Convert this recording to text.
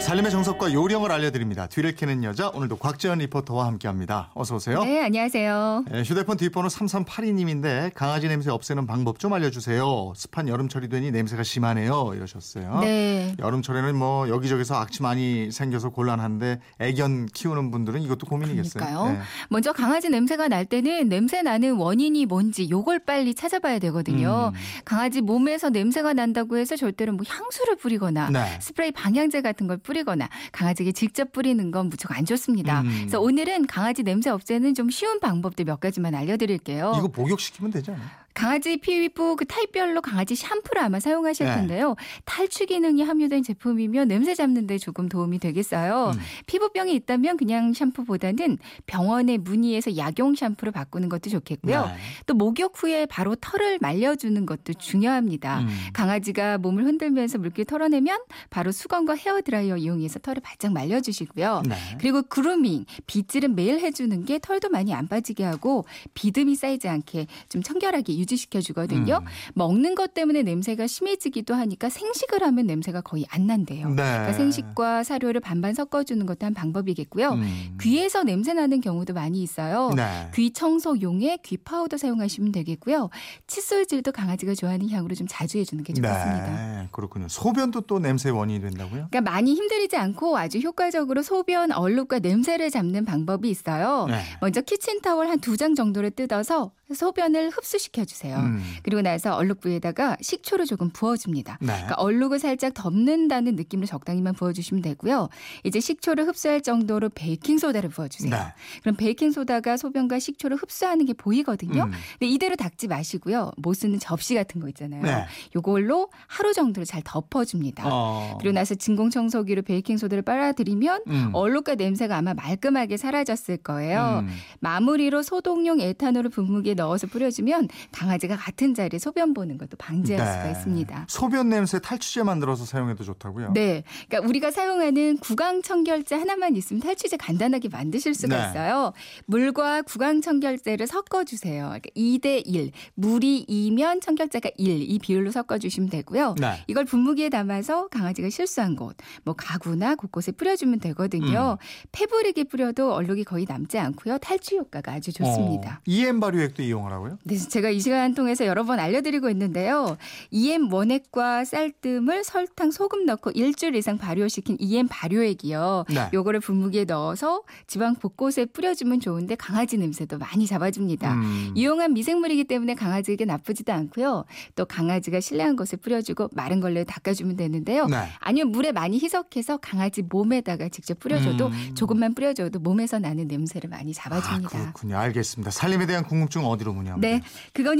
살림의 정석과 요령을 알려드립니다. 뒤를 캐는 여자 오늘도 곽지연 리포터와 함께합니다. 어서 오세요. 네, 안녕하세요. 예, 휴대폰 뒷번호 3382님인데 강아지 냄새 없애는 방법 좀 알려주세요. 습한 여름철이 되니 냄새가 심하네요. 이러셨어요. 네. 여름철에는 뭐 여기저기서 악취 많이 생겨서 곤란한데 애견 키우는 분들은 이것도 고민이겠어요. 그러니까요. 예. 먼저 강아지 냄새가 날 때는 냄새 나는 원인이 뭔지 요걸 빨리 찾아봐야 되거든요. 음. 강아지 몸에서 냄새가 난다고 해서 절대로 뭐 향수를 뿌리거나 네. 스프레이 방향제 같은 걸 뿌리 거나 강아지에게 직접 뿌리는 건 무척 안 좋습니다. 음. 그래서 오늘은 강아지 냄새 없애는 좀 쉬운 방법들 몇 가지만 알려드릴게요. 이거 목욕시키면 되지 않아요? 강아지 피부 그 타입별로 강아지 샴푸를 아마 사용하실 네. 텐데요. 탈취 기능이 함유된 제품이면 냄새 잡는데 조금 도움이 되겠어요. 음. 피부병이 있다면 그냥 샴푸보다는 병원에 문의해서 약용 샴푸로 바꾸는 것도 좋겠고요. 네. 또 목욕 후에 바로 털을 말려주는 것도 중요합니다. 음. 강아지가 몸을 흔들면서 물기 털어내면 바로 수건과 헤어 드라이어 이용해서 털을 바짝 말려주시고요. 네. 그리고 그루밍, 빗질은 매일 해주는 게 털도 많이 안 빠지게 하고 비듬이 쌓이지 않게 좀 청결하게 유지시켜 주거든요. 음. 먹는 것 때문에 냄새가 심해지기도 하니까 생식을 하면 냄새가 거의 안 난대요. 네. 그러니까 생식과 사료를 반반 섞어주는 것도 한 방법이겠고요. 음. 귀에서 냄새 나는 경우도 많이 있어요. 네. 귀 청소용에 귀 파우더 사용하시면 되겠고요. 칫솔질도 강아지가 좋아하는 향으로 좀 자주 해주는 게 좋겠습니다. 네, 그렇군요. 소변도 또 냄새 원인이 된다고요? 그러니까 많이 힘들이지 않고 아주 효과적으로 소변 얼룩과 냄새를 잡는 방법이 있어요. 네. 먼저 키친타월 한 두 장 정도를 뜯어서 소변을 흡수시켜 주세요. 음. 그리고 나서 얼룩 부에다가 식초를 조금 부어줍니다. 네. 그러니까 얼룩을 살짝 덮는다는 느낌으로 적당히만 부어주시면 되고요. 이제 식초를 흡수할 정도로 베이킹 소다를 부어주세요. 네. 그럼 베이킹 소다가 소변과 식초를 흡수하는 게 보이거든요. 음. 근데 이대로 닦지 마시고요. 못 쓰는 접시 같은 거 있잖아요. 네. 요걸로 하루 정도를 잘 덮어줍니다. 어. 그리고 나서 진공 청소기로 베이킹 소다를 빨아들이면 음. 얼룩과 냄새가 아마 말끔하게 사라졌을 거예요. 음. 마무리로 소독용 에탄올을 분무기에 넣어서 뿌려주면 강아지가 같은 자리에 소변 보는 것도 방지할 네. 수가 있습니다. 소변 냄새 탈취제 만들어서 사용해도 좋다고요? 네. 그러니까 우리가 사용하는 구강 청결제 하나만 있으면 탈취제 간단하게 만드실 수가 네. 있어요. 물과 구강 청결제를 섞어 주세요. 그러니까 2대 1. 물이 2면 청결제가 1. 이 비율로 섞어 주시면 되고요. 네. 이걸 분무기에 담아서 강아지가 실수한 곳, 뭐 가구나 곳곳에 뿌려 주면 되거든요. 음. 페브릭에 뿌려도 얼룩이 거의 남지 않고요. 탈취 효과가 아주 좋습니다. 어, EM 발효액도 이용하라고요? 네, 제가 이 시간 통해서 여러 번 알려드리고 있는데요. EM 원액과 쌀뜨물, 설탕, 소금 넣고 일주일 이상 발효시킨 EM 발효액이요. 네. 요거를 분무기에 넣어서 집안 곳곳에 뿌려주면 좋은데 강아지 냄새도 많이 잡아줍니다. 음. 이용한 미생물이기 때문에 강아지에게 나쁘지도 않고요. 또 강아지가 신뢰한 곳에 뿌려주고 마른 걸레에 닦아주면 되는데요. 네. 아니면 물에 많이 희석해서 강아지 몸에다가 직접 뿌려줘도 음. 조금만 뿌려줘도 몸에서 나는 냄새를 많이 아, 잡아줍니다. 그렇군요. 알겠습니다. 살림에 대한 궁금증 어디로 문의하면 네? 그건